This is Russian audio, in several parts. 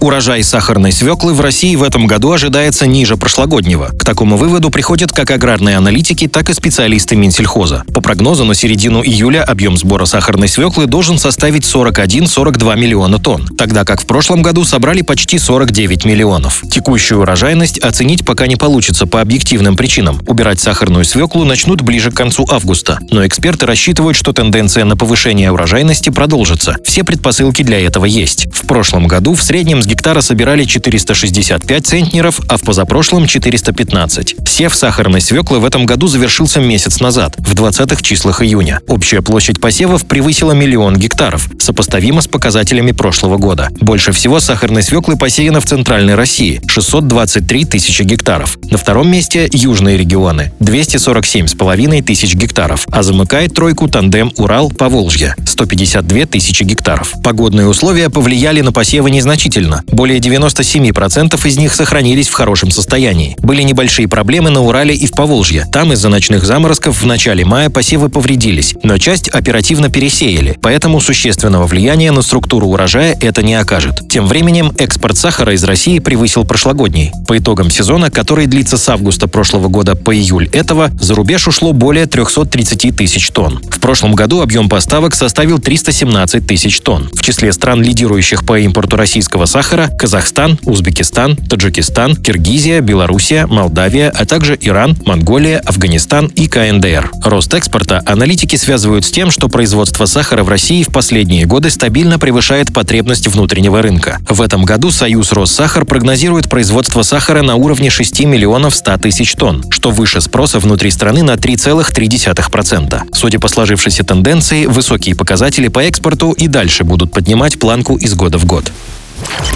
Урожай сахарной свеклы в России в этом году ожидается ниже прошлогоднего. К такому выводу приходят как аграрные аналитики, так и специалисты Минсельхоза. По прогнозу, на середину июля объем сбора сахарной свеклы должен составить 41-42 миллиона тонн, тогда как в прошлом году собрали почти 49 миллионов. Текущую урожайность оценить пока не получится по объективным причинам. Убирать сахарную свеклу начнут ближе к концу августа, но эксперты рассчитывают, что тенденция на повышение урожайности продолжится. Все предпосылки для этого есть. В прошлом году в среднем с гектара собирали 465 центнеров, а в позапрошлом 415. Сев сахарной свеклы в этом году завершился месяц назад, в 20-х числах июня. Общая площадь посевов превысила миллион гектаров, сопоставимо с показателями прошлого года. Больше всего сахарной свеклы посеяно в Центральной России – 623 тысячи гектаров. На втором месте – южные регионы – 247,5 тысяч гектаров, а замыкает тройку тандем Урал-Поволжье – 152 тысячи гектаров. Погодные условия повлияли на посевы незначительно, сезона. Более 97% из них сохранились в хорошем состоянии. Были небольшие проблемы на Урале и в Поволжье. Там из-за ночных заморозков в начале мая посевы повредились, но часть оперативно пересеяли, поэтому существенного влияния на структуру урожая это не окажет. Тем временем экспорт сахара из России превысил прошлогодний. По итогам сезона, который длится с августа прошлого года по июль этого, за рубеж ушло более 330 тысяч тонн. В прошлом году объем поставок составил 317 тысяч тонн. В числе стран, лидирующих по импорту российского сахара, сахара Казахстан, Узбекистан, Таджикистан, Киргизия, Белоруссия, Молдавия, а также Иран, Монголия, Афганистан и КНДР. Рост экспорта аналитики связывают с тем, что производство сахара в России в последние годы стабильно превышает потребность внутреннего рынка. В этом году Союз Россахар прогнозирует производство сахара на уровне 6 миллионов 100 тысяч тонн, что выше спроса внутри страны на 3,3%. Судя по сложившейся тенденции, высокие показатели по экспорту и дальше будут поднимать планку из года в год.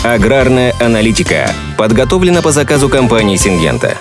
Аграрная аналитика подготовлена по заказу компании «Сингента».